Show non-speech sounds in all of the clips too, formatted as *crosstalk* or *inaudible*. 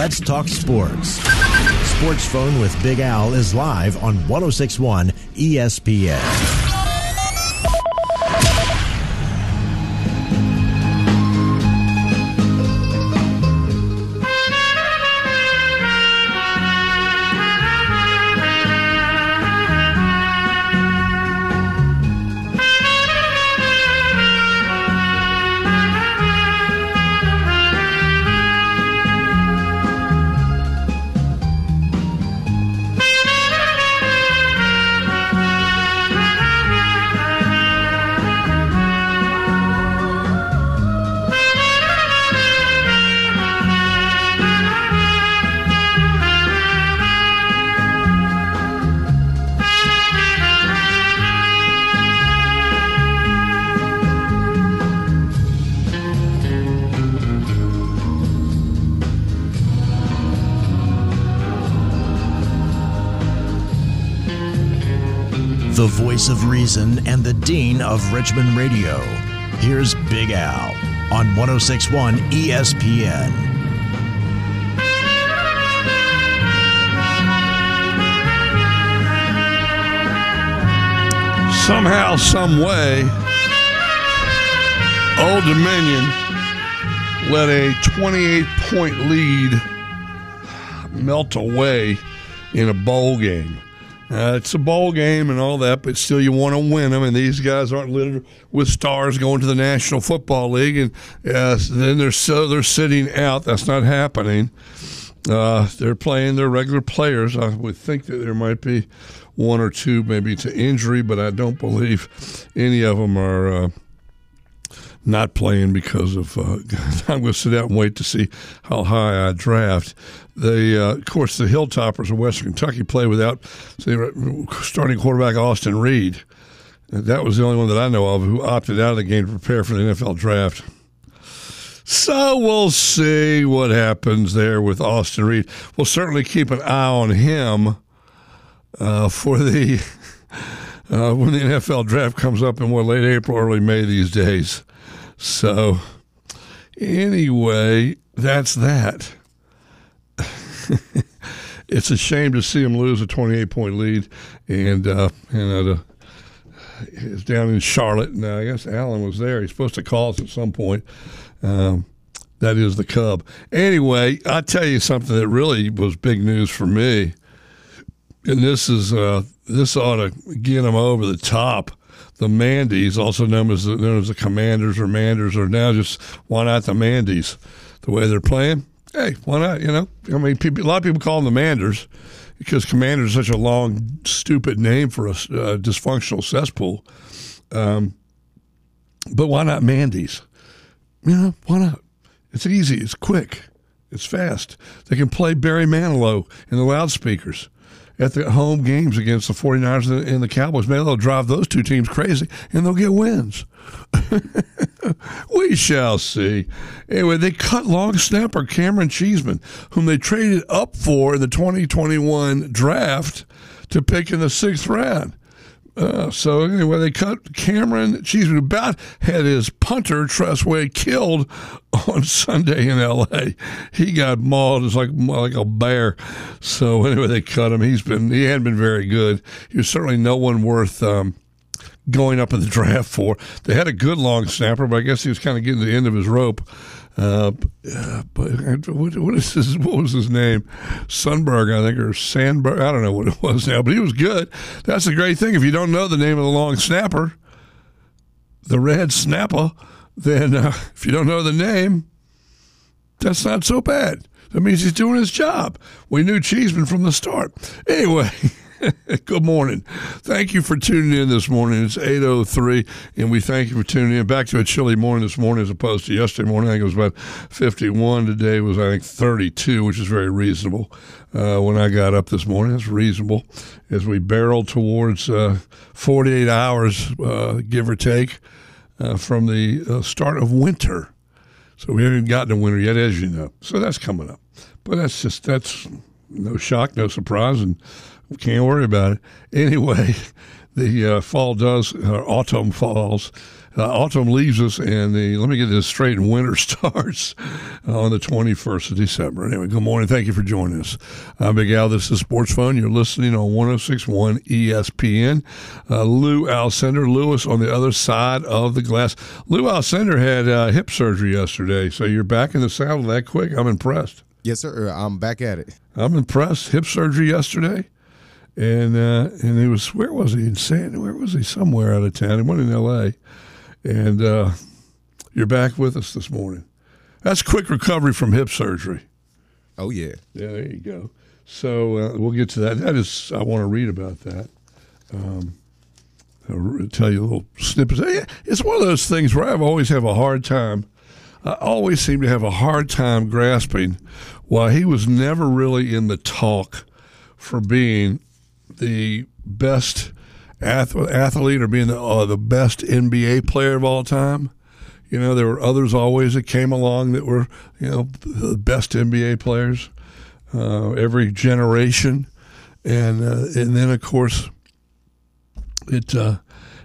Let's talk sports. Sports Phone with Big Al is live on 1061 ESPN. Voice of reason and the dean of Richmond Radio. Here's Big Al on 1061 ESPN. Somehow, some way, Old Dominion let a 28 point lead melt away in a bowl game. Uh, it's a bowl game and all that, but still you want to win them. And these guys aren't littered with stars going to the National Football League, and uh, then they're so they're sitting out. That's not happening. Uh, they're playing their regular players. I would think that there might be one or two maybe to injury, but I don't believe any of them are uh, not playing because of. Uh, *laughs* I'm going to sit out and wait to see how high I draft. The uh, of course the Hilltoppers of Western Kentucky play without starting quarterback Austin Reed. That was the only one that I know of who opted out of the game to prepare for the NFL draft. So we'll see what happens there with Austin Reed. We'll certainly keep an eye on him uh, for the *laughs* uh, when the NFL draft comes up in what late April, early May these days. So anyway, that's that. *laughs* it's a shame to see him lose a 28 point lead, and uh, and uh, it's down in Charlotte. Now I guess Alan was there. He's supposed to call us at some point. Um, that is the Cub. Anyway, I tell you something that really was big news for me, and this is uh, this ought to get them over the top. The Mandy's, also known as the, known as the Commanders or Manders, are now just why not the Mandy's? The way they're playing, hey, why not? You know, I mean, people, a lot of people call them the Manders because Commander is such a long, stupid name for a uh, dysfunctional cesspool. Um, but why not Mandy's? You know, why not? It's easy. It's quick. It's fast. They can play Barry Manilow in the loudspeakers at the home games against the 49ers and the Cowboys. Maybe they'll drive those two teams crazy and they'll get wins. *laughs* we shall see. Anyway, they cut long snapper Cameron Cheeseman, whom they traded up for in the 2021 draft to pick in the sixth round. Uh, so anyway, they cut Cameron Cheeseman, about had his punter Tress Way killed *laughs* on Sunday in L.A. He got mauled as like like a bear. So anyway, they cut him. He's been he hadn't been very good. He was certainly no one worth. Um, going up in the *laughs* draft for. They had a good long snapper, but I guess he was kind of getting to the end of his rope. Uh, but what, what is his, what was his name? Sunberg, I think, or Sandberg. I don't know what it was now, but he was good. That's the great thing. If you don't know the name of the long snapper, the red snapper, then uh, if you don't know the name, that's not so bad. That means he's doing his job. We knew Cheeseman from the start. Anyway. *laughs* *laughs* Good morning. Thank you for tuning in this morning. It's 8.03, and we thank you for tuning in. Back to a chilly morning this morning as opposed to yesterday morning. I think it was about 51. Today was, I think, 32, which is very reasonable. Uh, when I got up this morning, it's reasonable. As we barrel towards uh, 48 hours, uh, give or take, uh, from the uh, start of winter. So we haven't gotten to winter yet, as you know. So that's coming up. But that's just, that's no shock, no surprise. And can't worry about it. Anyway, *laughs* the uh, fall does, or autumn falls. uh, autumn leaves us, and the let me get this straight. And *laughs* winter starts on the 21st of December. Anyway, good morning. Thank you for joining us. I'm Big Al. This is Sports Phone. You're listening on 106.1 ESPN. Uh, Lou Alcindor, Lewis on the other side of the glass. Lou Alcindor had uh, hip surgery yesterday, so you're back in the saddle that quick. I'm impressed. Yes, sir. I'm back at it. I'm impressed. Hip surgery yesterday and uh, and he was where was he in San? Where was he? Somewhere out of town. He went in L.A. And uh, you're back with us this morning. That's quick recovery from hip surgery. Oh yeah. Yeah, there you go. So uh, we'll get to that. That is, I want to read about that. Um, I'll tell you a little snippet. It's one of those things where I've always have a hard time. I always seem to have a hard time grasping why he was never really in the talk for being the best athlete or being the, uh, the best NBA player of all time. You know, there were others always that came along that were, you know, the best NBA players uh, every generation, and uh, and then of course it uh,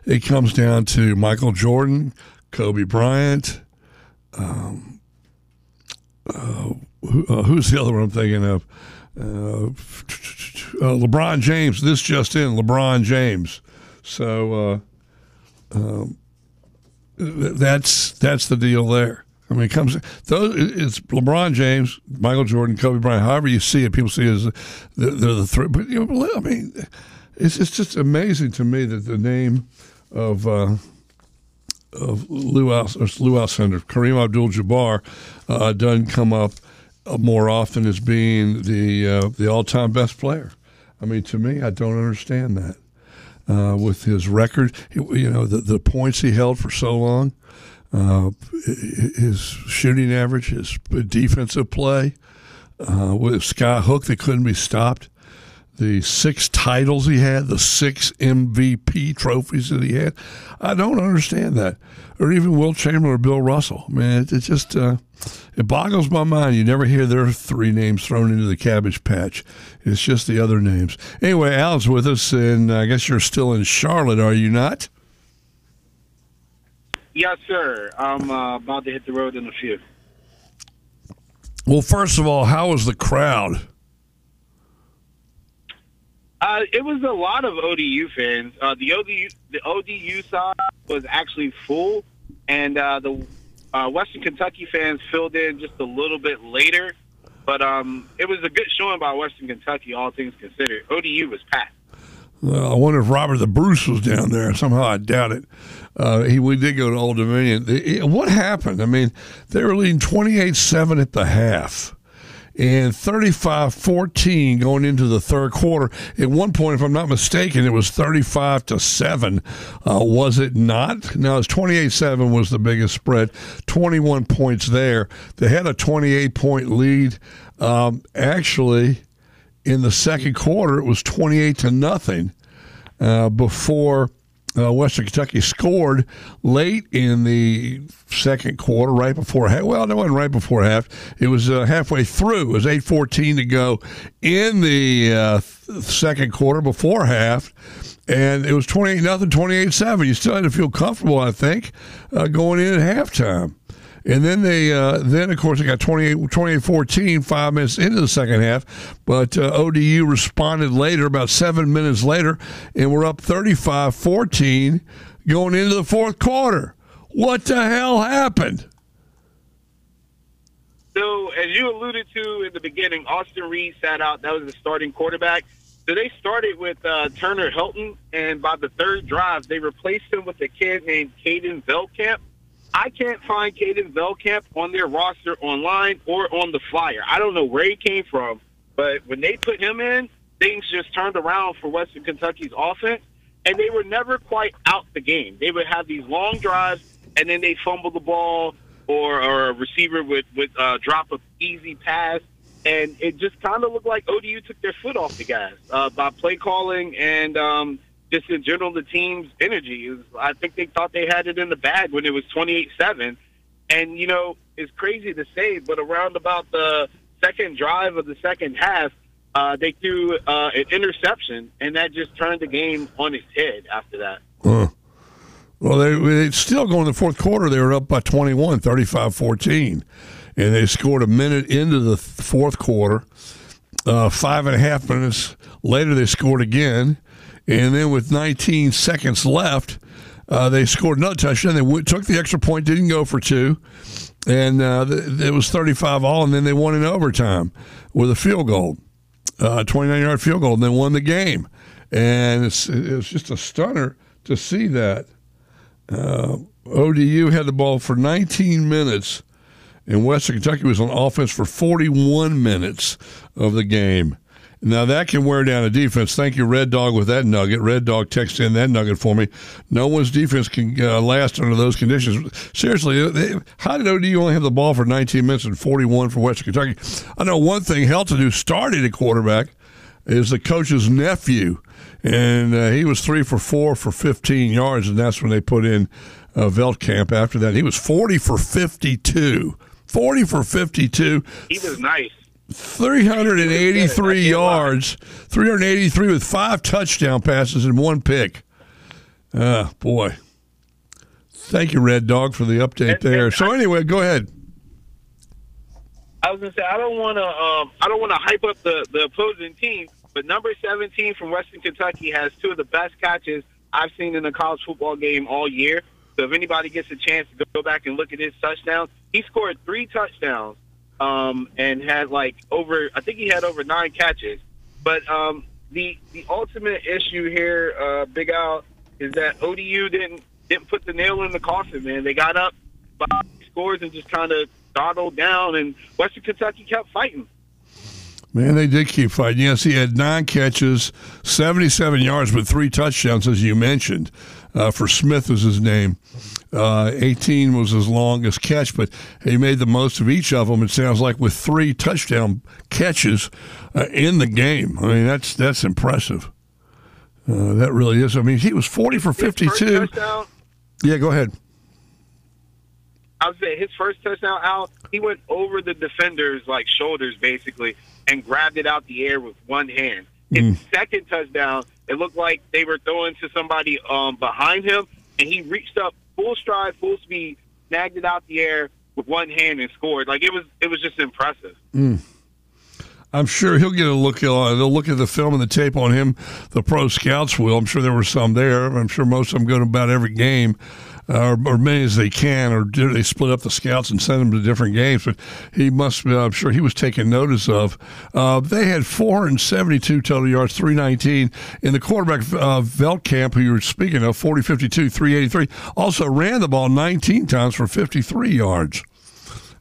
it comes down to Michael Jordan, Kobe Bryant. Um, uh, who, uh, who's the other one I'm thinking of? Uh, LeBron James. This just in, LeBron James. So uh, um, that's that's the deal there. I mean, it comes those. It's LeBron James, Michael Jordan, Kobe Bryant. However you see it, people see it as the, they're the three. But you know, I mean, it's it's just amazing to me that the name of uh, of Lou Lou Alcindor, Kareem Abdul-Jabbar, uh, doesn't come up more often as being the uh, the all time best player. I mean, to me, I don't understand that. Uh, with his record, you know, the, the points he held for so long, uh, his shooting average, his defensive play, uh, with Sky Hook that couldn't be stopped, the six titles he had, the six MVP trophies that he had. I don't understand that. Or even Wilt Chamberlain or Bill Russell. Man, it, it just uh, it boggles my mind. You never hear their three names thrown into the cabbage patch. It's just the other names. Anyway, Al's with us, and I guess you're still in Charlotte, are you not? Yes, sir. I'm uh, about to hit the road in a few. Well, first of all, how was the crowd? Uh, it was a lot of ODU fans. Uh, the ODU the ODU side was actually full, and uh, the uh, Western Kentucky fans filled in just a little bit later, but um, it was a good showing by Western Kentucky, all things considered. ODU was packed. I wonder if Robert the Bruce was down there. Somehow I doubt it. Uh, he we did go to Old Dominion. what happened? I mean, they were leading twenty eight seven at the half and 35-14 going into the third quarter. At one point, if I'm not mistaken, it was 35 to seven. Uh, was it not? Now, it's 28-7 was the biggest spread. 21 points there. They had a 28 point lead. Um, actually, in the second quarter, it was 28 to nothing uh, before uh, Western Kentucky scored late in the second quarter, right before half. Well, it wasn't right before half. It was uh, halfway through. It was eight fourteen to go in the uh, second quarter before half, and it was twenty eight nothing, twenty eight seven. You still had to feel comfortable, I think, uh, going in at halftime. And then they, uh, then of course, they got 28, 28 14, five minutes into the second half. But uh, ODU responded later, about seven minutes later, and we're up 35 14 going into the fourth quarter. What the hell happened? So, as you alluded to in the beginning, Austin Reed sat out. That was the starting quarterback. So they started with uh, Turner Helton, and by the third drive, they replaced him with a kid named Caden Veltkamp I can't find Caden Veltkamp on their roster online or on the flyer. I don't know where he came from, but when they put him in, things just turned around for Western Kentucky's offense, and they were never quite out the game. They would have these long drives, and then they fumble the ball, or, or a receiver would, would uh, drop an easy pass, and it just kind of looked like ODU took their foot off the gas uh, by play calling and um, – just in general, the team's energy. I think they thought they had it in the bag when it was twenty-eight seven, and you know it's crazy to say, but around about the second drive of the second half, uh, they threw uh, an interception, and that just turned the game on its head after that. Well, they, they still going in the fourth quarter. They were up by 21, 35-14. And they scored a minute into the fourth quarter. Uh, five and a half minutes later, they scored again. And then with 19 seconds left, uh, they scored another touchdown. They w- took the extra point, didn't go for two. And uh, th- it was 35 all. And then they won in overtime with a field goal, uh, 29 yard field goal, and they won the game. And it's, it's just a stunner to see that. Uh, ODU had the ball for 19 minutes, and Western Kentucky was on offense for 41 minutes of the game. Now that can wear down a defense. Thank you, Red Dog, with that nugget. Red Dog texted in that nugget for me. No one's defense can uh, last under those conditions. Seriously, they, how did ODU only have the ball for 19 minutes and 41 for Western Kentucky? I know one thing. Helton, who started at quarterback, is the coach's nephew, and uh, he was three for four for 15 yards, and that's when they put in uh, Veltkamp. After that, he was 40 for 52. 40 for 52. He was nice. 383 *laughs* yards, 383 with five touchdown passes and one pick. Ah, boy. Thank you, Red Dog, for the update there. So anyway, go ahead. I was gonna say I don't want to um, I don't want to hype up the the opposing team, but number 17 from Western Kentucky has two of the best catches I've seen in a college football game all year. So if anybody gets a chance to go back and look at his touchdowns, he scored three touchdowns um, and had like over I think he had over nine catches. But um, the the ultimate issue here, uh, Big Al, is that ODU didn't didn't put the nail in the coffin. Man, they got up by scores and just kind of dawdled down, and Western Kentucky kept fighting. Man, they did keep fighting. Yes, he had nine catches, 77 yards, but three touchdowns, as you mentioned. Uh, for Smith was his name. Uh, 18 was his longest catch, but he made the most of each of them. It sounds like with three touchdown catches uh, in the game. I mean, that's that's impressive. Uh, that really is. I mean, he was 40 for 52. Yeah, go ahead. I say his first touchdown out, he went over the defender's like shoulders basically and grabbed it out the air with one hand. His mm. second touchdown, it looked like they were throwing to somebody um, behind him, and he reached up full stride, full speed, snagged it out the air with one hand and scored. Like it was, it was just impressive. Mm. I'm sure he'll get a look. Uh, they'll look at the film and the tape on him. The pro scouts will. I'm sure there were some there. I'm sure most of them go to about every game or, or many as they can, or do they split up the scouts and send them to different games? But he must, be, I'm sure he was taking notice of. Uh, they had 472 total yards, 319. In the quarterback, uh, Veltkamp, who you were speaking of, 40 52, 383, also ran the ball 19 times for 53 yards.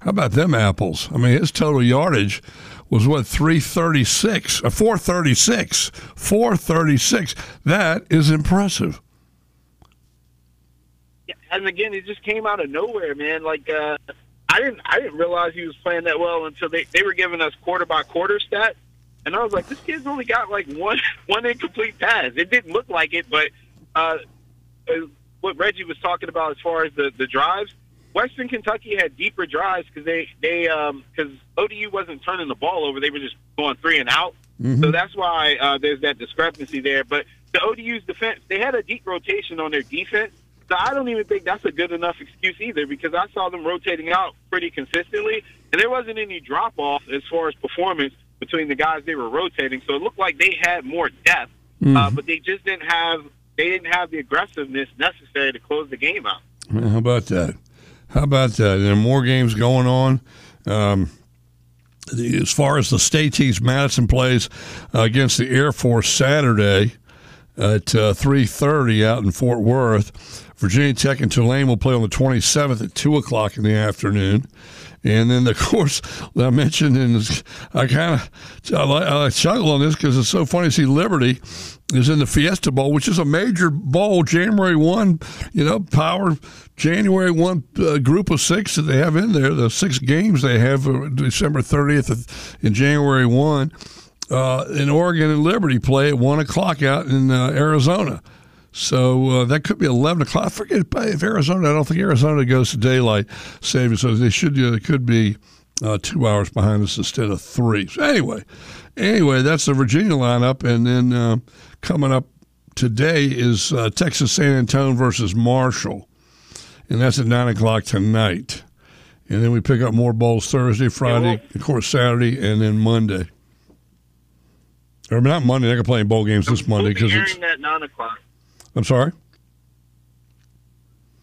How about them apples? I mean, his total yardage was what 336 uh, 436 436 that is impressive and again, it just came out of nowhere, man. Like uh, I didn't I didn't realize he was playing that well until they they were giving us quarter by quarter stats, and I was like, this kid's only got like one *laughs* one incomplete pass. It didn't look like it, but uh, uh what Reggie was talking about as far as the the drives. Western Kentucky had deeper drives because they they because um, ODU wasn't turning the ball over; they were just going three and out. Mm-hmm. So that's why uh, there's that discrepancy there. But the ODU's defense, they had a deep rotation on their defense, so I don't even think that's a good enough excuse either because I saw them rotating out pretty consistently, and there wasn't any drop off as far as performance between the guys they were rotating. So it looked like they had more depth, uh, mm-hmm. uh, but they just didn't have they didn't have the aggressiveness necessary to close the game out. How about that? How about that? There are more games going on. Um, as far as the state teams, Madison plays uh, against the Air Force Saturday at uh, 3.30 out in Fort Worth. Virginia Tech and Tulane will play on the 27th at 2 o'clock in the afternoon. And then, of *laughs* course, I mentioned, and I kind of I, I chuckle on this because it's so funny to see Liberty is in the Fiesta Bowl, which is a major bowl, January 1, you know, power January 1 uh, group of six that they have in there, the six games they have uh, December 30th and January 1. Uh, in Oregon and Liberty play at 1 o'clock out in uh, Arizona. So uh, that could be 11 o'clock. I forget if Arizona, I don't think Arizona goes to daylight savings, so they should, uh, could be uh, two hours behind us instead of three. So anyway, anyway, that's the Virginia lineup. And then uh, coming up today is uh, Texas San Antonio versus Marshall, and that's at nine o'clock tonight. And then we pick up more bowls Thursday, Friday, of course Saturday, and then Monday. Or not Monday. They're playing bowl games this Monday because be it's. that nine o'clock. I'm sorry.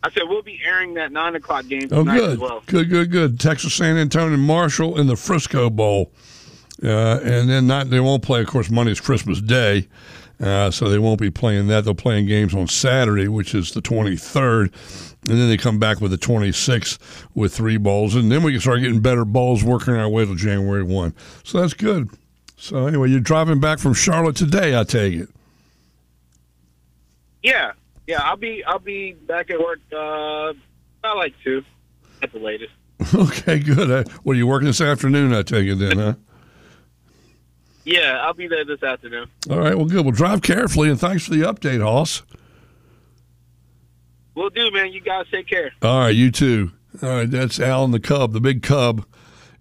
I said we'll be airing that nine o'clock game tonight Oh, good, as well. good, good, good. Texas San Antonio Marshall in the Frisco Bowl, uh, and then not they won't play. Of course, Monday's Christmas Day, uh, so they won't be playing that. They'll playing games on Saturday, which is the 23rd, and then they come back with the 26th with three bowls, and then we can start getting better bowls, working our way to January one. So that's good. So anyway, you're driving back from Charlotte today, I take it. Yeah, yeah. I'll be I'll be back at work uh, about like two at the latest. *laughs* Okay, good. Uh, what are you working this afternoon? I take it then, huh? *laughs* Yeah, I'll be there this afternoon. All right, well, good. Well, drive carefully, and thanks for the update, Hoss. We'll do, man. You guys take care. All right, you too. All right, that's Alan the Cub, the big Cub,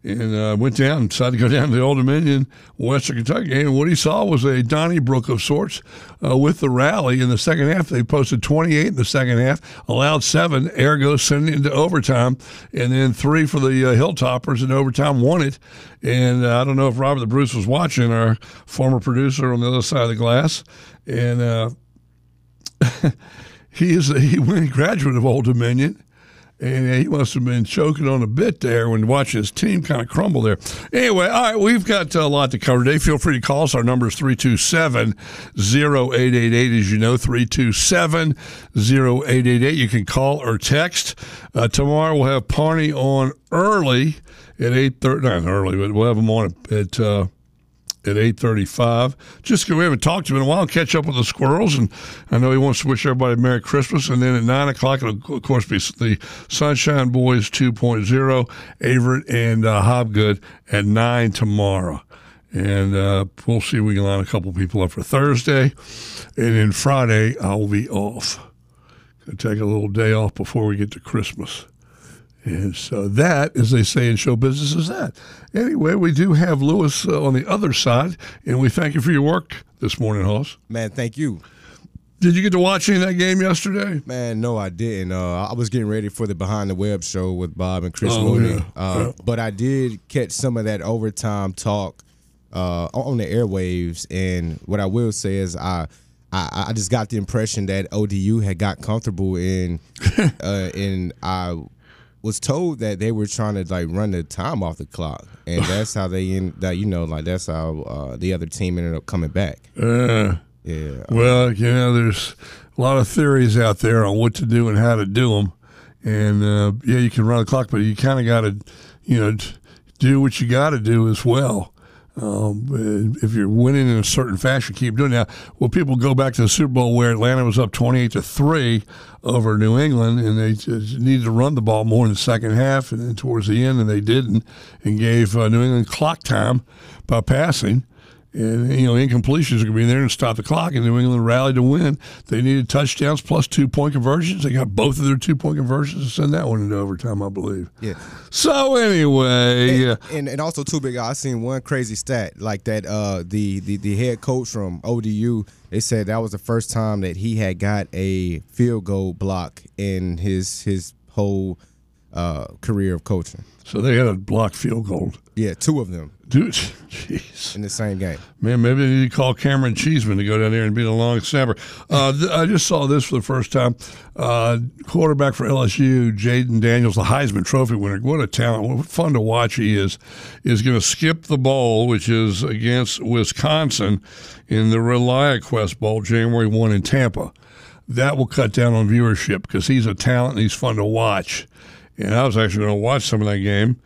and uh, went down, decided to go down to the Old Dominion, Western Kentucky. And what he saw was a Donnybrook of sorts uh, with the rally in the second half. They posted 28 in the second half, allowed seven, ergo it into overtime, and then three for the uh, Hilltoppers in overtime, won it. And uh, I don't know if Robert the Bruce was watching, our former producer on the other side of the glass, and. Uh, *laughs* he is a he went graduate of Old Dominion, and he must have been choking on a bit there when watching his team kind of crumble there. Anyway, all right, we've got a lot to cover today. Feel free to call us. Our number is 327 0888. As you know, 327 0888. You can call or text. Uh, tomorrow we'll have Parney on early at 8.30. Not early, but we'll have him on at. Uh, at 8.35. Just 'cause we haven't talked to him in a while, catch up with the squirrels. And I know he wants to wish everybody a Merry Christmas. And then at 9 o'clock, it'll, of course, be the Sunshine Boys 2.0, Averett and uh, Hobgood at 9 tomorrow. And uh, we'll see if we can line a couple people up for Thursday. And then Friday, I'll be off. Gonna take a little day off before we get to Christmas. And so that, as they say in show business, is that. Anyway, we do have Lewis uh, on the other side, and we thank you for your work this morning, Hoss. Man, thank you. Did you get to watch any of that game yesterday? Man, no, I didn't. Uh, I was getting ready for the Behind the Web show with Bob and Chris Oh, Mooney. yeah. Uh, Yeah. But I did catch some of that overtime talk uh, on the airwaves. And what I will say is I. I, I just got the impression that ODU had got comfortable in, *laughs* uh, and I was told that they were trying to like run the time off the clock, and *laughs* that's how they end. That you know, like that's how uh, the other team ended up coming back. Uh, Yeah, well, you know, there's a lot of theories out there on what to do and how to do them. And uh, yeah, you can run the clock, but you kind of got to, you know, do what you got to do as well. Um, if you're winning in a certain fashion, keep doing that. Well, people go back to the Super Bowl where Atlanta was up 28 to three over New England, and they just needed to run the ball more in the second half, and then towards the end, and they didn't, and gave uh, New England clock time by passing. And you know, incompletions are going to be there and stop the clock. And New England rallied to win. They needed touchdowns plus two point conversions. They got both of their two point conversions to send that one into overtime, I believe. yeah. So anyway, yeah. And and also too big. I seen one crazy stat like that. Uh, the the the head coach from ODU. They said that was the first time that he had got a field goal block in his his whole uh, career of coaching. so they had a block field goal. Yeah, two of them Dude, *laughs* jeez. in the same game. Man, maybe they need to call Cameron Cheeseman to go down there and be the long snapper. Uh, th- I just saw this for the first time. Uh, quarterback for LSU, Jayden Daniels, the Heisman Trophy winner. What a talent! What fun to watch he is. Is going to skip the bowl, which is against Wisconsin in the ReliaQuest Bowl, January one in Tampa. That will cut down on viewership because he's a talent and he's fun to watch. And I was actually going to watch some of that game.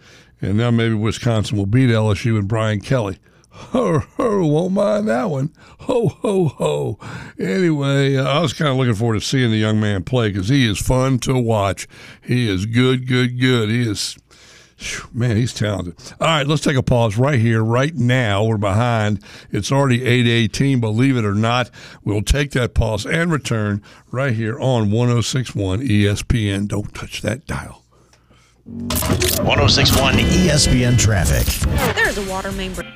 And now maybe Wisconsin will beat LSU and Brian Kelly. *laughs* Ho, ho, won't mind that one. Ho, ho, ho. Anyway, uh, I was kind of looking forward to seeing the young man play because he is fun to watch. He is good, good, good. He is, man, he's talented. All right, let's take a pause right here, right now. We're behind. It's already 818, believe it or not. We'll take that pause and return right here on 1061 ESPN. Don't touch that dial. 1061 ESPN Traffic. There's a water main break.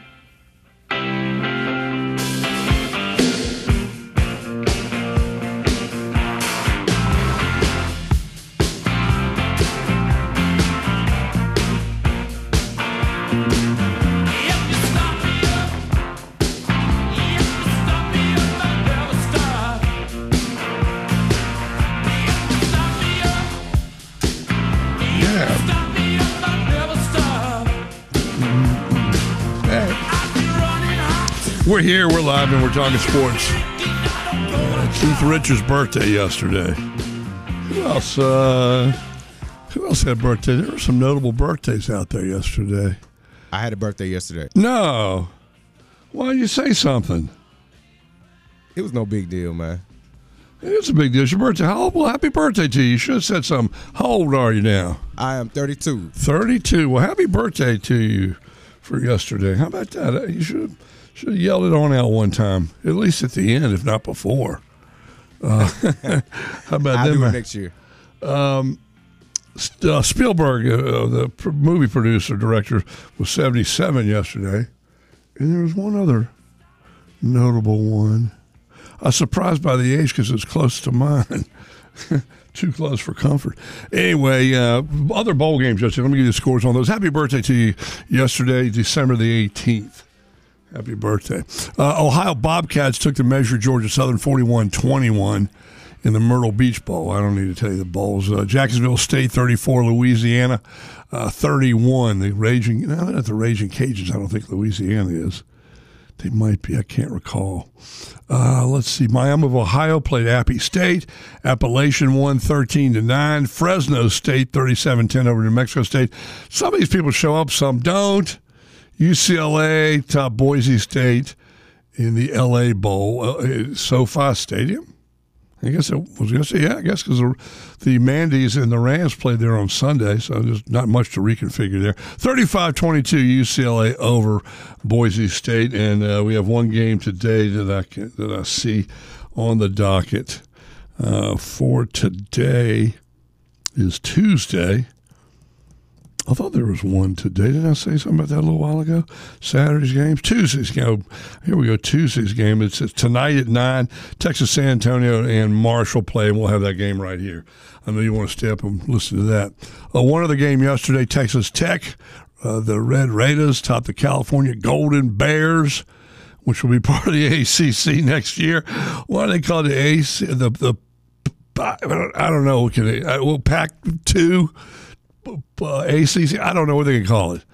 We're here, we're live, and we're talking sports. Uh, Keith Richards' birthday yesterday. Who else? Uh, who else had birthday? There were some notable birthdays out there yesterday. I had a birthday yesterday. No. Why don't you say something? It was no big deal, man. It's a big deal. It's your birthday. How old? Well, happy birthday to you. You should have said something. How old are you now? I am 32. 32. Well, happy birthday to you for yesterday. How about that? You should have, should have yelled it on out one time, at least at the end, if not before. Uh, *laughs* how about I'll them? do it next year. uh, Spielberg, uh, the pr- movie producer director, was 77 yesterday. And there was one other notable one. I was surprised by the age because it's close to mine. *laughs* Too close for comfort. Anyway, uh, other bowl games yesterday. Let me give you the scores on those. Happy birthday to you yesterday, December the 18th. Happy birthday. Uh, Ohio Bobcats took the measure Georgia Southern 41 21 in the Myrtle Beach Bowl. I don't need to tell you the bowls. Uh, Jacksonville State 34, Louisiana uh, 31. The Raging, no, not the Raging Cajuns. I don't think Louisiana is. They might be. I can't recall. Uh, let's see. Miami of Ohio played Appy State. Appalachian won 13 to 9. Fresno State 37 10 over New Mexico State. Some of these people show up, some don't. UCLA top Boise State in the LA Bowl, uh, SoFi Stadium. I guess I was going to say, yeah, I guess because the, the Mandy's and the Rams played there on Sunday, so there's not much to reconfigure there. 35 22 UCLA over Boise State, and uh, we have one game today that I, can, that I see on the docket uh, for today is Tuesday. I thought there was one today. Did I say something about that a little while ago? Saturday's games, Tuesday's game. Here we go. Tuesday's game. It's, tonight at nine. Texas San Antonio and Marshall play, and we'll have that game right here. I know you want to stay up and listen to that. Uh, one other game yesterday. Texas Tech, uh, the Red Raiders topped the California Golden Bears, which will be *laughs* part of the ACC next year. Why do they call it the AC? The the I don't know. Can they? Uh, well, two uh, ACC. I don't know what they can call it.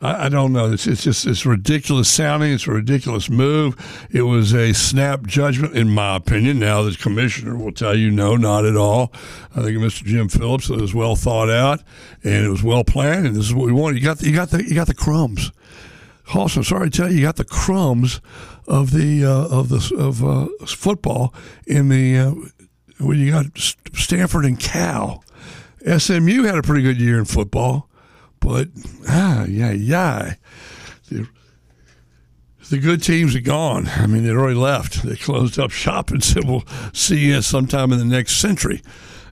I, I don't know. It's, it's just it's ridiculous sounding. It's a ridiculous move. It was a snap judgment, in my opinion. Now the commissioner will tell you no, not at all. I think Mr. Jim Phillips it was well thought out and it was well planned. And this is what we want. You got the, you got the you got the crumbs. I'm sorry to tell you, you got the crumbs of the uh, of the of uh, football in the uh, when you got Stanford and Cal. SMU had a pretty good year in football, but ah, yeah, yeah. The, the good teams are gone. I mean, they'd already left. They closed up shop and said, "We'll see you sometime in the next century."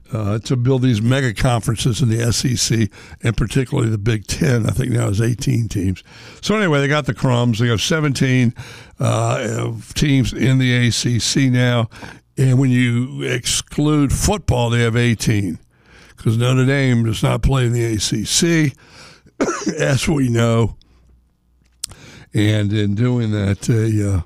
Uh, to build these mega conferences in the SEC and particularly the Big Ten. I think now is 18 teams. So anyway, they got the crumbs. They have 17 uh, teams in the ACC now, and when you exclude football, they have 18 because Notre Dame does not play in the ACC, *coughs* as we know. And in doing that, they, uh,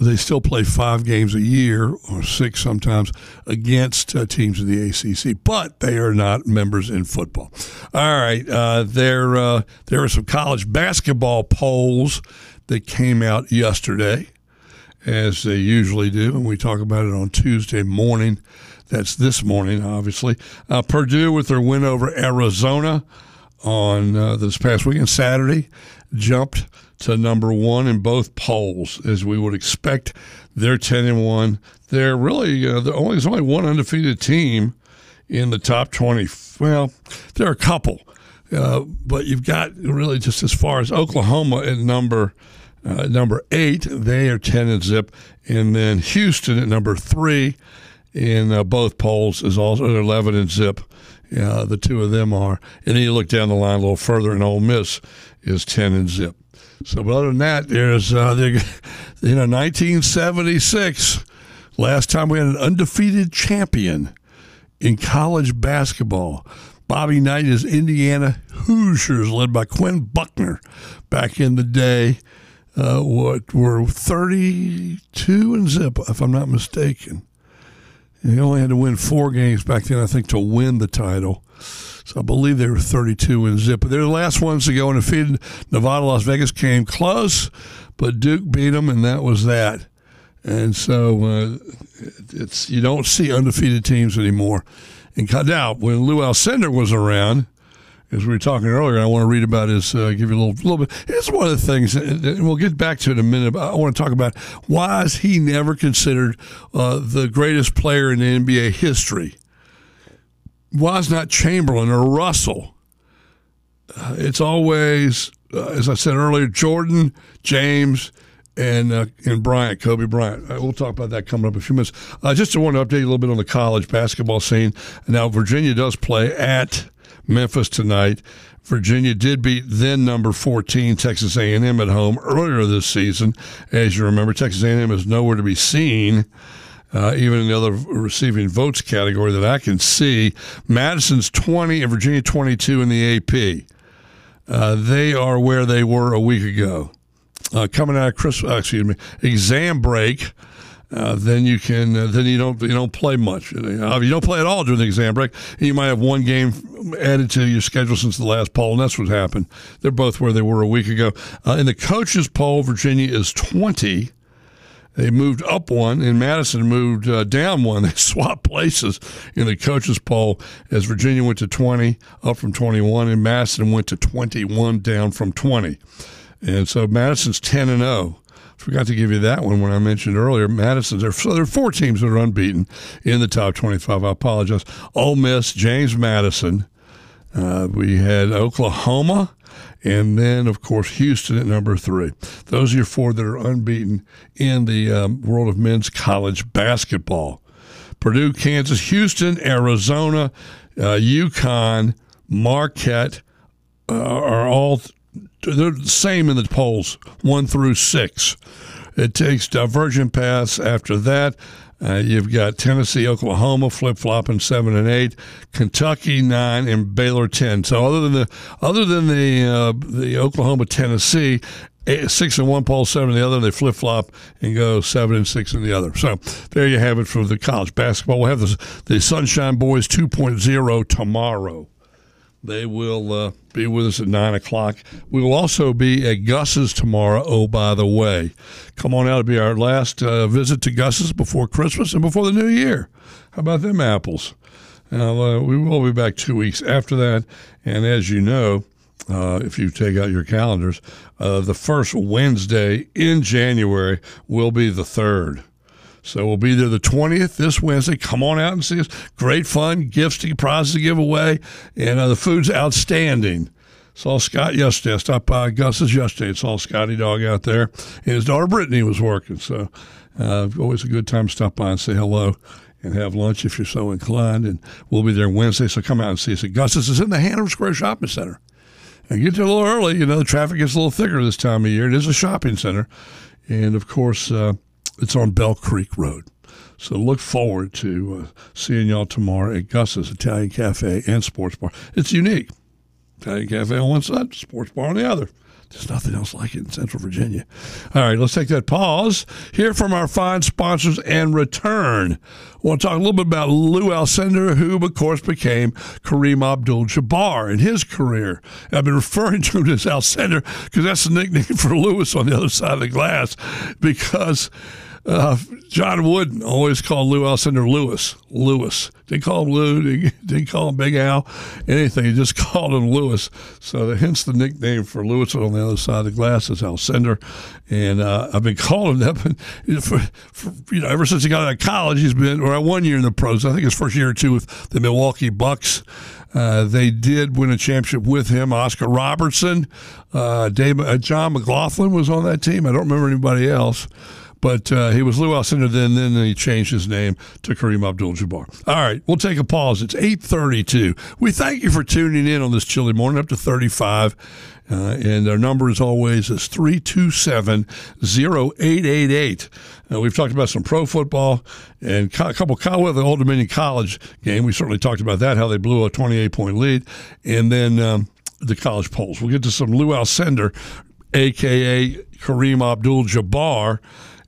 they still play five games a year, or six sometimes, against uh, teams in the ACC, but they are not members in football. All right, uh, there, uh, there are some college basketball polls that came out yesterday, as they usually do, and we talk about it on Tuesday morning. That's this morning, obviously. Uh, Purdue, with their win over Arizona on uh, this past weekend, Saturday, jumped to number one in both polls, as we would expect. They're ten and one. They're really uh, the only there's only one undefeated team in the top twenty. Well, there are a couple, uh, but you've got really just as far as Oklahoma at number. Uh, number eight, they are 10 and zip. And then Houston at number three, in uh, both polls is also 11 and zip. The two of them are. And then you look down the line a little further, and Ole Miss is 10 and zip. So, but other than that, there's, uh, *laughs* you know, 1976, last time we had an undefeated champion in college basketball. Bobby Knight is Indiana Hoosiers, led by Quinn Buckner back in the day. Uh, what were 32 and zip, if I'm not mistaken. They only had to win four games back then, I think, to win the title. So I believe they were 32 and zip. But they're the last ones to go undefeated. Nevada, Las Vegas came close, but Duke beat them, and that was that. And so uh, it's you don't see undefeated teams anymore. And now, when Lou Alcindor was around, as we were talking earlier, I want to read about his, uh, give you a little, little bit. It's one of the things, and we'll get back to it in a minute. But I want to talk about why is he never considered uh, the greatest player in NBA history? Why is not Chamberlain or Russell? Uh, it's always, uh, as I said earlier, Jordan, James, and uh, and Bryant, Kobe Bryant. Uh, we'll talk about that coming up in a few minutes. Uh, just want to update you a little bit on the college basketball scene. Now, Virginia does play at Memphis tonight. Virginia did beat then number 14 Texas A&M at home earlier this season. As you remember, Texas A&M is nowhere to be seen. Uh, even in the other receiving votes category that I can see, Madison's 20 and Virginia 22 in the AP. Uh, they are where they were a week ago. Uh, coming out of Christmas, uh, excuse me, exam break uh, then you can uh, then you don't you don't play much. Uh, you, know, you don't play at all during the exam break. You might have one game added to your schedule since the last poll, and that's what happened. They're both where they were a week ago. Uh, in the coaches poll, Virginia is twenty. They moved up one, and Madison moved uh, down one. *laughs* They swapped places in the coaches' poll as Virginia went to 20, up from 21, and Madison went to 21, down from 20. And so Madison's 10 and 0 Forgot to give you that one when I mentioned earlier. Madison, there, so there are four teams that are unbeaten in the top 25. I apologize. Ole Miss, James Madison. Uh, we had Oklahoma, and then, of course, Houston at number three. Those are your four that are unbeaten in the um, world of men's college basketball. Purdue, Kansas, Houston, Arizona, uh, UConn, Marquette uh, are all they're the same in the polls, one through six. It takes divergent paths after that. Uh, you've got Tennessee, Oklahoma flip flopping seven and eight, Kentucky nine, and Baylor ten. So other than the other than the uh, the Oklahoma Tennessee, eight, six and one poll, seven in the other, they flip flop and go seven and six in the other. So there you have it for the college basketball. We'll have the the Sunshine Boys 2.0 tomorrow. They will uh, be with us at 9 o'clock. We will also be at Gus's tomorrow, oh, by the way. Come on out. It'll be our last uh, visit to Gus's before Christmas and before the new year. How about them apples? Now, uh, we will be back two weeks after that. And as you know, uh, if you take out your calendars, uh, the first Wednesday in January will be the 3rd. So we'll be there the 20th this Wednesday. Come on out and see us. Great fun, gifts to prizes to give away, and uh, the food's outstanding. Saw Scott yesterday. I stopped by Gus's yesterday. Saw Scotty Dog out there, and his daughter Brittany was working. So uh, always a good time to stop by and say hello and have lunch if you're so inclined. And we'll be there Wednesday, so come out and see us Gus's. is in the Hanover Square Shopping Center. And get there a little early. You know, the traffic gets a little thicker this time of year. It is a shopping center. And of course, uh, it's on Bell Creek Road. So look forward to uh, seeing y'all tomorrow at Gus's Italian Cafe and Sports Bar. It's unique. Italian Cafe on one side, sports bar on the other. There's nothing else like it in Central Virginia. All right, let's take that pause, hear from our fine sponsors, and return. I want to talk a little bit about Lou Alcindor, who, of course, became Kareem Abdul-Jabbar in his career. I've been referring to him as Alcindor because that's the nickname *laughs* for Lewis on the other side of the glass because – uh, John Wooden always called Lou Alcindor Lewis. Lewis. Didn't call him Lou. Didn't, didn't call him Big Al. Anything. He just *laughs* called him Lewis. So hence the nickname for Lewis on the other side of the glass is Alcindor. And uh, I've been calling him *laughs* for, for, you know, ever since he got out of college. He's been, or one year in the pros. I think his first year or two with the Milwaukee Bucks. Uh, they did win a championship with him. Oscar Robertson, uh, Dave, uh, John McGlocklin was on that team. I don't remember anybody else. But uh, he was Lou Alcindor then. Then he changed his name to Kareem Abdul-Jabbar. All right, we'll take a pause. It's eight thirty-two. We thank you for tuning in on this chilly morning, up to thirty-five. Uh, and our number, as always, is 327 0888. Uh, we've talked about some pro football and a couple, of well, the Old Dominion College game. We certainly talked about that, how they blew a 28 point lead. And then um, the college polls. We'll get to some Lou Alcindor, a.k.a. Kareem Abdul Jabbar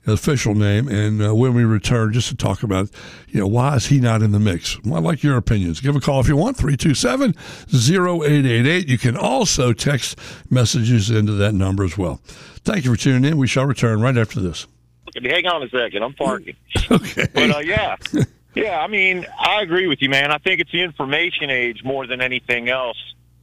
official name. And uh, when we return, just to talk about, you know, why is he not in the mix? Well, I'd like your opinions. Give a call if you want, 327 0888. You can also text messages into that number as well. Thank you for tuning in. We shall return right after this. Hang on a second. I'm parking. *laughs* Okay. But uh, yeah, yeah. I mean, I agree with you, man. I think it's the information age more than anything else,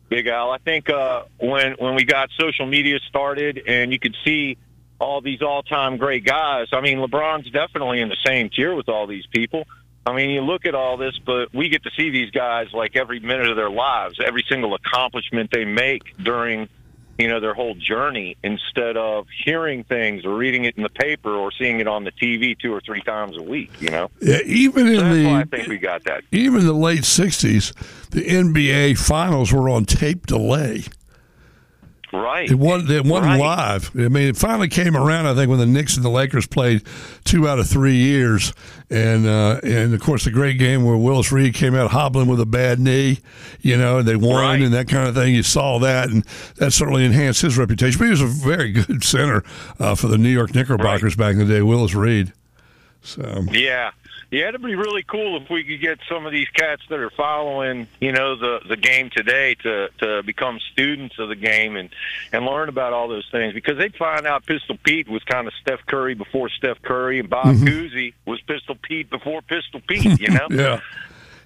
Big Al. I think uh, when when we got social media started and you could see all these all-time great guys. I mean, LeBron's definitely in the same tier with all these people. I mean, you look at all this, but we get to see these guys like every minute of their lives, every single accomplishment they make during you know, their whole journey instead of hearing things or reading it in the paper or seeing it on the TV two or three times a week, you know? Yeah, even in So the I think we got that. even in the late '60s, the NBA finals were on tape delay. Right. It wasn't, it wasn't Right. live. I mean, it finally came around. I think when the Knicks and the Lakers played two out of three years, and uh, and of course the great game where Willis Reed came out hobbling with a bad knee, you know, and they won Right. and that kind of thing. You saw that, and that certainly enhanced his reputation. But he was a very good center uh, for the New York Knickerbockers back in the day, Willis Reed. So Yeah. Yeah, it'd be really cool if we could get some of these cats that are following, you know, the the game today to to become students of the game and and learn about all those things because they'd find out Pistol Pete was kind of Steph Curry before Steph Curry and Bob Cousy was Pistol Pete before Pistol Pete, you know? *laughs* Yeah.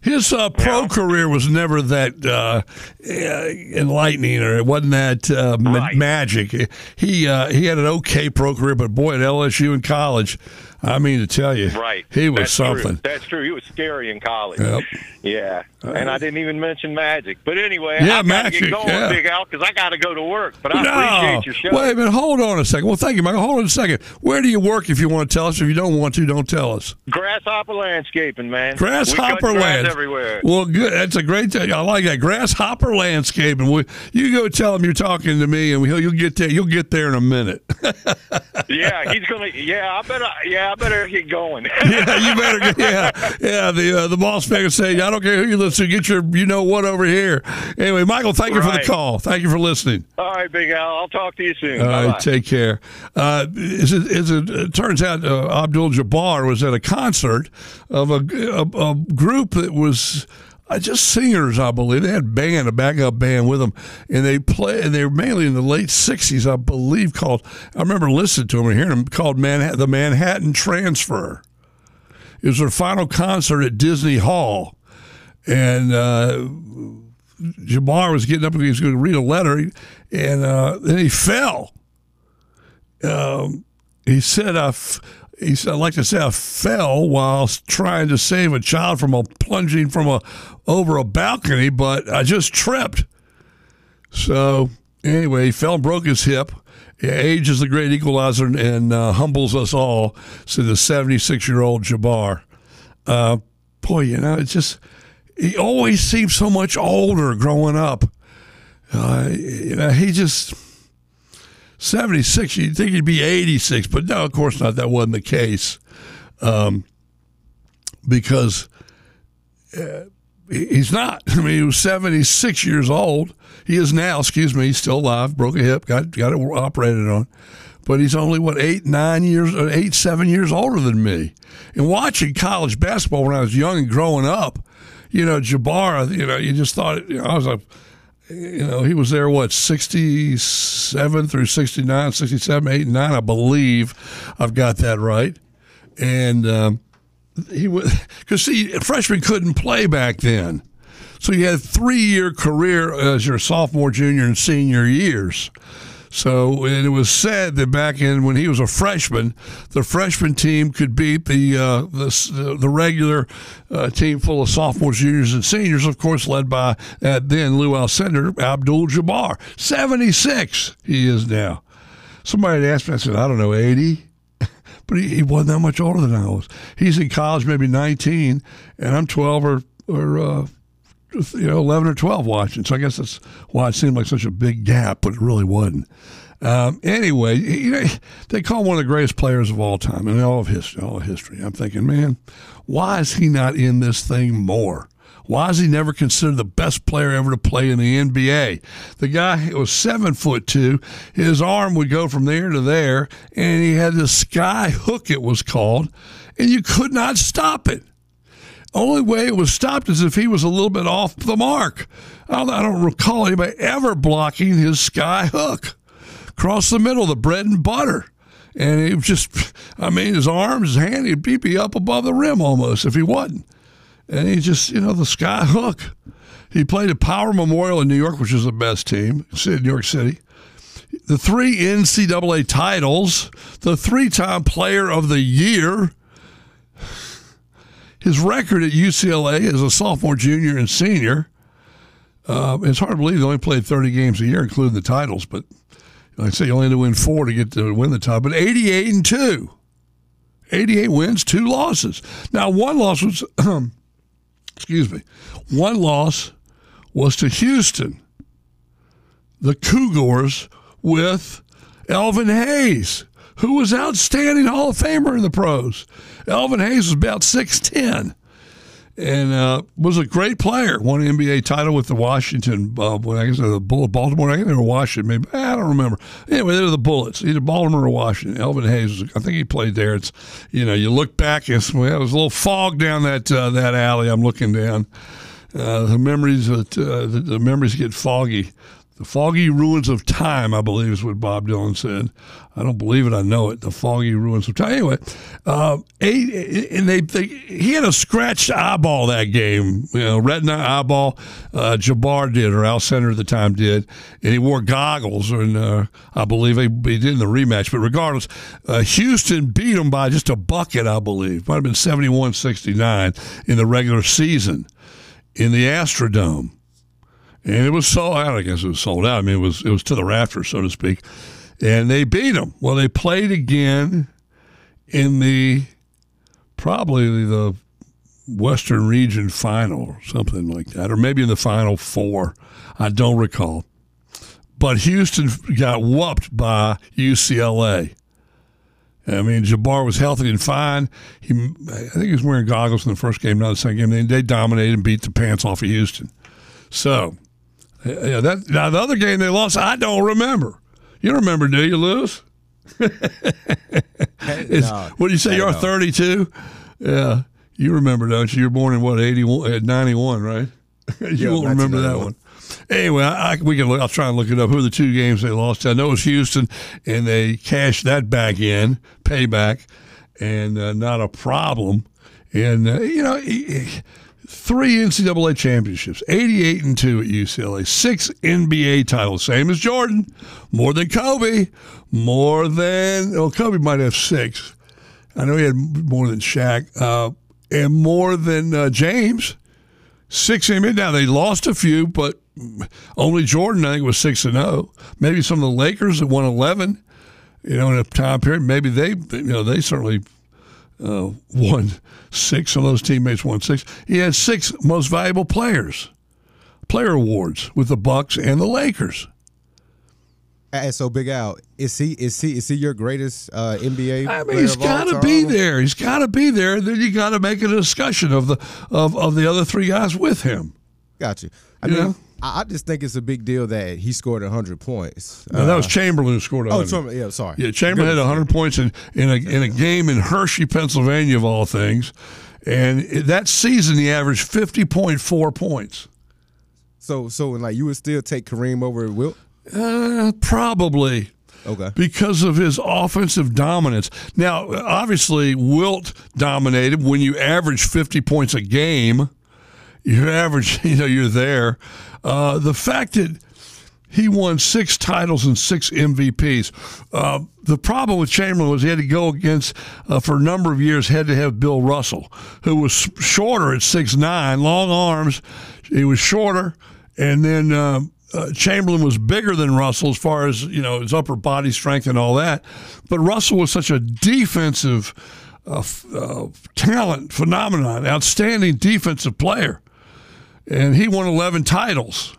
His uh, pro Yeah. career was never that uh, uh, enlightening, or it wasn't that uh, ma- Right. magic. He uh, he had an okay pro career, but boy, at LSU in college, I mean to tell you, Right. he was That's something. True. That's true. He was scary in college. Yep. Yeah. And uh, I didn't even mention Magic. But anyway, Yeah, I Magic, get going, yeah. Big Al, because I got to go to work. But I no, appreciate your show. wait a minute. Hold on a second. Well, thank you, Michael. Hold on a second. Where do you work? If you want to tell us, if you don't want to, don't tell us. Grasshopper landscaping, man. Grasshopper we land everywhere. Well, good. That's a great. Thing. I like that. Grasshopper landscaping. We, you go tell him you're talking to me, and he'll, you'll get there. You'll get there in a minute. *laughs* yeah, he's gonna. Yeah, I better. Yeah, I better get going. *laughs* yeah, you better. Get, yeah, yeah. The uh, the boss man can say, I don't care who you listen to. Get your you know what over here. Anyway, Michael, thank you for the call. Thank you for listening. All right, Big Al. I'll talk to you soon. All right, Bye-bye. take care. Uh, is it, is it, it turns out uh, Abdul Jabbar was at a concert of a, a, a group that was uh, just singers, I believe. They had band, a backup band with them, and they play. And they were mainly in the late '60s, I believe. Called I remember listening to them and hearing them called Manhattan, the Manhattan Transfer. It was their final concert at Disney Hall, and. Uh, Jabbar was getting up and he was going to read a letter, and uh, then he fell. Um, he said, I f- he said, I'd like to say I fell while trying to save a child from a plunging from a over a balcony, but I just tripped. So anyway, he fell and broke his hip. Age is the great equalizer and uh, humbles us all, said the 76 year old Jabbar. Uh, boy, you know, it's just, he always seemed so much older growing up. Uh, you know, he just 76. You'd think he'd be 86, but no, of course not. That wasn't the case, um, because uh, he's not. *laughs* I mean, he was 76 years old. He is now. Excuse me. He's still alive. Broke a hip. Got got it operated on. But he's only what eight, nine years, eight, seven years older than me. And watching college basketball when I was young and growing up, you know, Jabbar, you know, you just thought, you know, I was like, you know, he was there, what, 67 through 69, 67, 8, 9, I believe. I've got that right. And um, he was, *laughs* because see, freshmen couldn't play back then. So you had three year career as your sophomore, junior, and senior years. So and it was said that back in when he was a freshman, the freshman team could beat the uh, the, the regular uh, team full of sophomores, juniors, and seniors. Of course, led by uh, then Lou Alcindor, Abdul Jabbar, seventy six. He is now. Somebody asked me. I said, I don't know, eighty. *laughs* But he, he wasn't that much older than I was. He's in college, maybe nineteen, and I'm twelve or or. Uh, you know, 11 or 12 watching. So I guess that's why it seemed like such a big gap, but it really wasn't. Um, anyway, you know, they call him one of the greatest players of all time in all of history. All of history. I'm thinking, man, why is he not in this thing more? Why is he never considered the best player ever to play in the NBA? The guy was seven foot two. His arm would go from there to there, and he had this sky hook, it was called, and you could not stop it. Only way it was stopped is if he was a little bit off the mark. I don't, I don't recall anybody ever blocking his sky hook across the middle, the bread and butter. And he was just, I mean, his arms, his hand, he'd be up above the rim almost if he wasn't and he just, you know, the sky hook. He played at Power Memorial in New York, which is the best team in New York City. The three NCAA titles, the three time player of the year. His record at UCLA as a sophomore, junior, and senior. Uh, it's hard to believe he only played 30 games a year, including the titles, but like I say, you only had to win four to get to win the title. But 88 and 2. 88 wins, two losses. Now, one loss was *clears throat* excuse me, one loss was to Houston, the Cougars with Elvin Hayes, who was outstanding Hall of Famer in the pros. Elvin Hayes was about 6'10 and uh, was a great player. Won an NBA title with the Washington, uh, I guess the Baltimore. I think they were Washington. Maybe I don't remember. Anyway, they were the Bullets, either Baltimore or Washington. Elvin Hayes, I think he played there. It's you know, you look back, it's well, there's a little fog down that uh, that alley. I'm looking down. Uh, the memories, that, uh, the, the memories get foggy. The foggy ruins of time, I believe, is what Bob Dylan said. I don't believe it. I know it. The foggy ruins of time. Anyway, uh, eight, and they, they, he had a scratched eyeball that game. You know, retina eyeball. Uh, Jabbar did, or Alcindor at the time did, and he wore goggles. And uh, I believe he, he, did in the rematch. But regardless, uh, Houston beat him by just a bucket. I believe might have been 71-69 in the regular season in the Astrodome and it was sold out. I guess it was sold out. I mean, it was it was to the rafters, so to speak. And they beat them. Well, they played again in the probably the Western Region final or something like that, or maybe in the Final Four. I don't recall. But Houston got whooped by UCLA. I mean, Jabbar was healthy and fine. He, I think he was wearing goggles in the first game, not the second game. They, they dominated and beat the pants off of Houston. So yeah, that now the other game they lost, I don't remember. You remember, do you, Lewis? *laughs* no, what do you say? You're 32. Yeah, you remember, don't you? You're born in what 81, at 91, right? *laughs* you yeah, won't remember that one. Anyway, I, we can look. I'll try and look it up. Who are the two games they lost? I know it was Houston, and they cashed that back in, payback, and uh, not a problem. And uh, you know. He, three NCAA championships, 88 and 2 at UCLA, six NBA titles, same as Jordan, more than Kobe, more than, well, Kobe might have six. I know he had more than Shaq, uh, and more than uh, James. Six NBA. Now, they lost a few, but only Jordan, I think, was 6 and 0. Maybe some of the Lakers that won 11, you know, in a time period, maybe they, you know, they certainly uh, won six. of those teammates won six. He had six most valuable players, player awards with the Bucks and the Lakers. And so Big Al, is he is he is he your greatest uh, NBA? I mean, he's got to be there. He's got to be there. Then you got to make a discussion of the of, of the other three guys with him. Got you. I you mean, know? I just think it's a big deal that he scored 100 points. No, that was uh, Chamberlain who scored 100. Oh, yeah, sorry. Yeah, Chamberlain Good. had 100 points in, in, a, in a game in Hershey, Pennsylvania, of all things. And that season, he averaged 50.4 points. So, so like you would still take Kareem over Wilt? Uh, probably. Okay. Because of his offensive dominance. Now, obviously, Wilt dominated when you average 50 points a game. You average, *laughs* you know, you're there. Uh, the fact that he won six titles and six MVPs. Uh, the problem with Chamberlain was he had to go against, uh, for a number of years, had to have Bill Russell, who was shorter at six nine, long arms. He was shorter, and then uh, uh, Chamberlain was bigger than Russell as far as you know his upper body strength and all that. But Russell was such a defensive uh, uh, talent phenomenon, outstanding defensive player and he won 11 titles.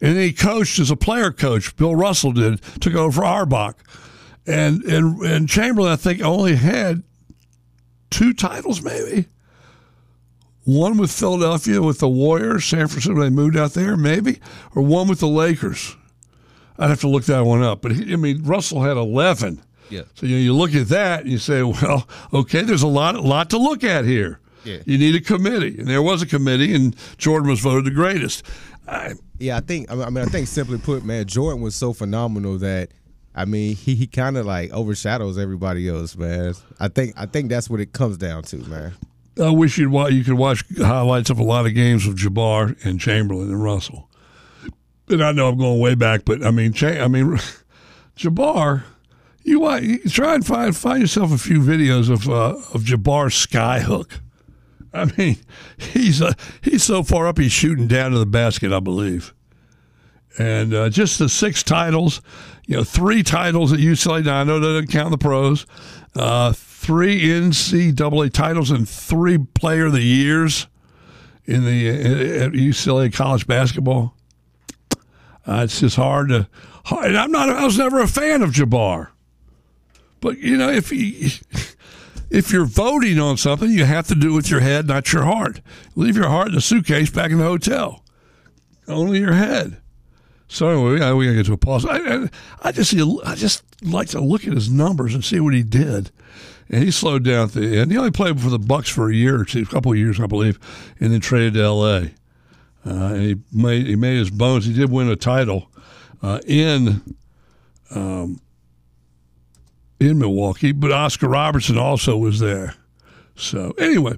And he coached as a player coach. Bill Russell did, took over for Auerbach. And, and, and Chamberlain, I think, only had two titles, maybe. one with Philadelphia with the Warriors, San Francisco. They moved out there, maybe, or one with the Lakers. I'd have to look that one up. But he, I mean, Russell had eleven. Yeah. So you, know, you look at that and you say, well, okay, there's a lot, lot to look at here. Yeah. You need a committee, and there was a committee, and Jordan was voted the greatest. I, Yeah, I think. I mean, I think simply put, man, Jordan was so phenomenal that. I mean, he, he kind of like overshadows everybody else, man. I think I think that's what it comes down to, man. I wish you'd wa- you could watch highlights of a lot of games of Jabbar and Chamberlain and Russell. And I know I'm going way back, but I mean, I mean, *laughs* Jabbar. You, you try and find find yourself a few videos of uh, of Jabbar's skyhook. I mean, he's uh, he's so far up he's shooting down to the basket, I believe. And uh, just the six titles, you know, three titles at UCLA. Now I know that doesn't count the pros. Uh, three NCAA titles and three Player of the Years in the at UCLA college basketball. Uh, it's just hard to. Hard, I'm not. I was never a fan of Jabbar, but you know, if he, if you're voting on something, you have to do it with your head, not your heart. Leave your heart in the suitcase back in the hotel. Only your head. So we, we gotta get to a pause. I, I, I just I just like to look at his numbers and see what he did. And he slowed down at the end. He only played for the Bucks for a year or two, a couple of years, I believe, and then traded to L.A. Uh, and he made he made his bones. He did win a title uh, in um, in Milwaukee, but Oscar Robertson also was there. So anyway,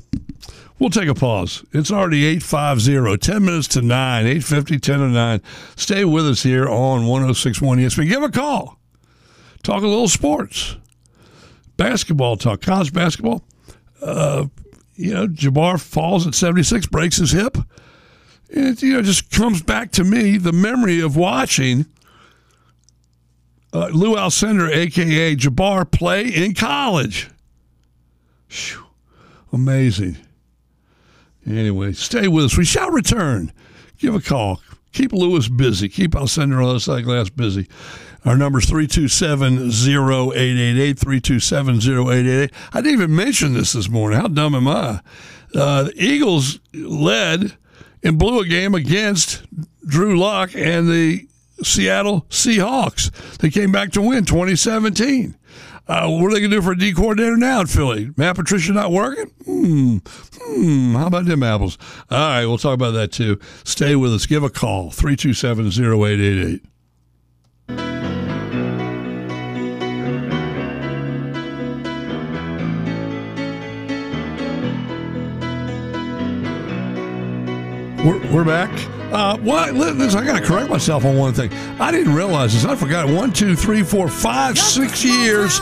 we'll take a pause. It's already 850, 10 minutes to 9, 850, 10 to 9. Stay with us here on 1061 ESPN. Give a call. Talk a little sports. Basketball talk, college basketball. Uh, you know, Jabbar falls at 76, breaks his hip. It, you know, just comes back to me the memory of watching uh, Lou Alcindor, a.k.a. Jabbar, play in college. Phew. Amazing. Anyway, stay with us. We shall return. Give a call. Keep Lewis busy. Keep Alcindor on the side glass busy. Our number's 327-0888, 327-0888. I didn't even mention this this morning. How dumb am I? Uh, the Eagles led and blew a game against Drew Lock and the Seattle Seahawks. They came back to win 2017. Uh, what are they going to do for a D coordinator now in Philly? Matt Patricia not working? Hmm. Hmm. How about them apples? All right, we'll talk about that too. Stay with us. Give a call 327 0888. We're, we're back. Uh, what? Listen, I got to correct myself on one thing. I didn't realize this. I forgot. One, two, three, four, five, six years.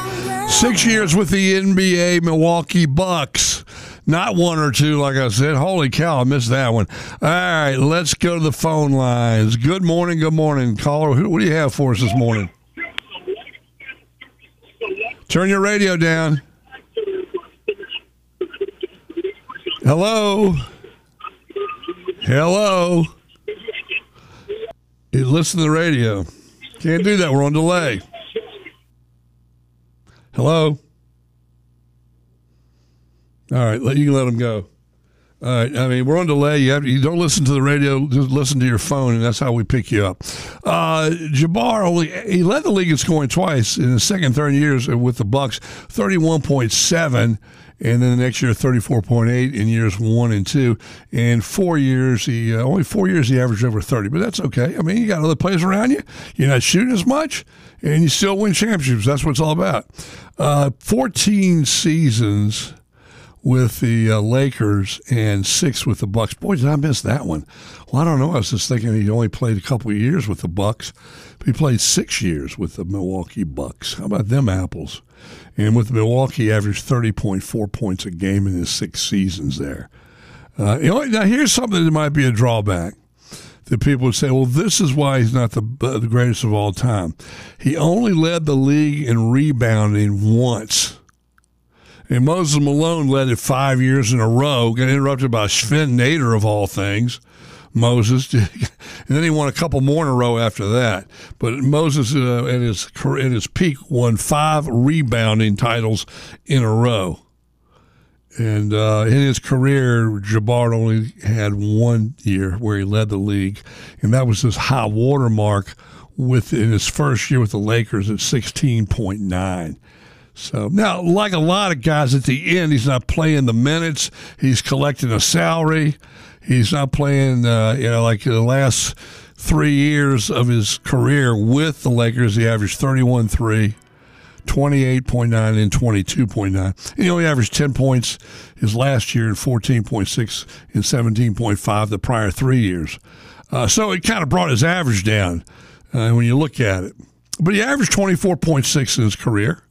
Six years with the NBA Milwaukee Bucks. Not one or two, like I said. Holy cow, I missed that one. All right, let's go to the phone lines. Good morning, good morning. Caller, what do you have for us this morning? Turn your radio down. Hello? Hello? You listen to the radio. Can't do that. We're on delay. Hello? All right, let you can let them go. All right, I mean we're on delay. You have you don't listen to the radio, just listen to your phone, and that's how we pick you up. Uh, Jabbar only he led the league in scoring twice in the second, third years with the Bucks, thirty-one point seven, and then the next year thirty-four point eight in years one and two. And four years, he uh, only four years he averaged over thirty, but that's okay. I mean, you got other players around you. You're not shooting as much, and you still win championships. That's what it's all about. Uh, Fourteen seasons with the uh, Lakers and six with the Bucks. Boy, did I miss that one. Well, I don't know. I was just thinking he only played a couple years with the Bucks. He played six years with the Milwaukee Bucks. How about them apples? And with Milwaukee, averaged thirty point four points a game in his six seasons there. Uh, you know, now here's something that might be a drawback. That people would say, well, this is why he's not the uh, the greatest of all time. He only led the league in rebounding once. And Moses Malone led it five years in a row, got interrupted by Swen Nater of all things. Moses, *laughs* and then he won a couple more in a row after that. But Moses, uh, at his at his peak, won five rebounding titles in a row. And uh, in his career, Jabbar only had one year where he led the league, and that was his high water mark with in his first year with the Lakers at 16.9. So now, like a lot of guys at the end, he's not playing the minutes. He's collecting a salary. He's not playing, uh, you know, like the last three years of his career with the Lakers, he averaged 31 3, 28.9, and 22.9. And he only averaged 10 points his last year and 14.6 and 17.5 the prior three years. Uh, so it kind of brought his average down uh, when you look at it. But he averaged 24.6 in his career.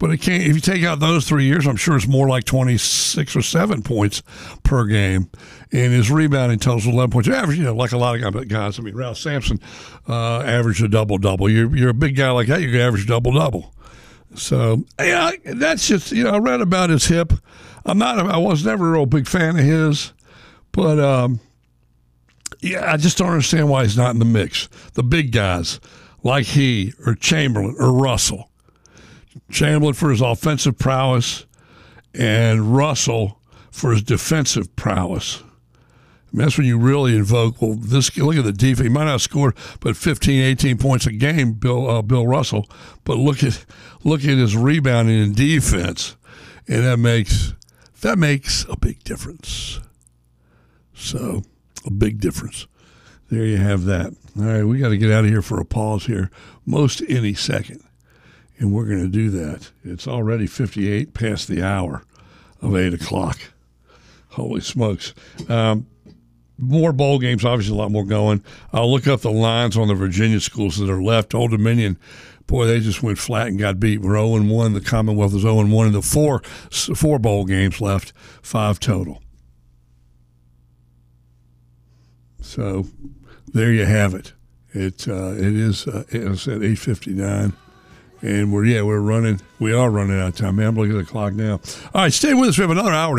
But it can't, if you take out those three years, I'm sure it's more like 26 or 7 points per game. And his rebounding totals 11 points. Average, you know, like a lot of guys. I mean, Ralph Sampson uh, averaged a double double. You're, you're a big guy like that, you can average double double. So, yeah, that's just, you know, I read about his hip. I'm not, I was never a real big fan of his, but, um, yeah, I just don't understand why he's not in the mix. The big guys like he or Chamberlain or Russell Chamberlain for his offensive prowess and Russell for his defensive prowess. That's when you really invoke. Well, this look at the defense. He might not have scored, but 15, 18 points a game, Bill uh, Bill Russell. But look at look at his rebounding and defense, and that makes that makes a big difference. So a big difference. There you have that. All right, we got to get out of here for a pause here, most any second and we're going to do that. It's already 58 past the hour of 8 o'clock. Holy smokes. Um, more bowl games, obviously, a lot more going. I'll look up the lines on the Virginia schools that are left. Old Dominion, boy, they just went flat and got beat. We're 0 1. The Commonwealth is 0 1 in the four, four bowl games left, five total. So there you have it. It uh, it is uh, it's at eight fifty nine. And we're yeah, we're running we are running out of time, man. I'm looking at the clock now. All right, stay with us. We have another hour to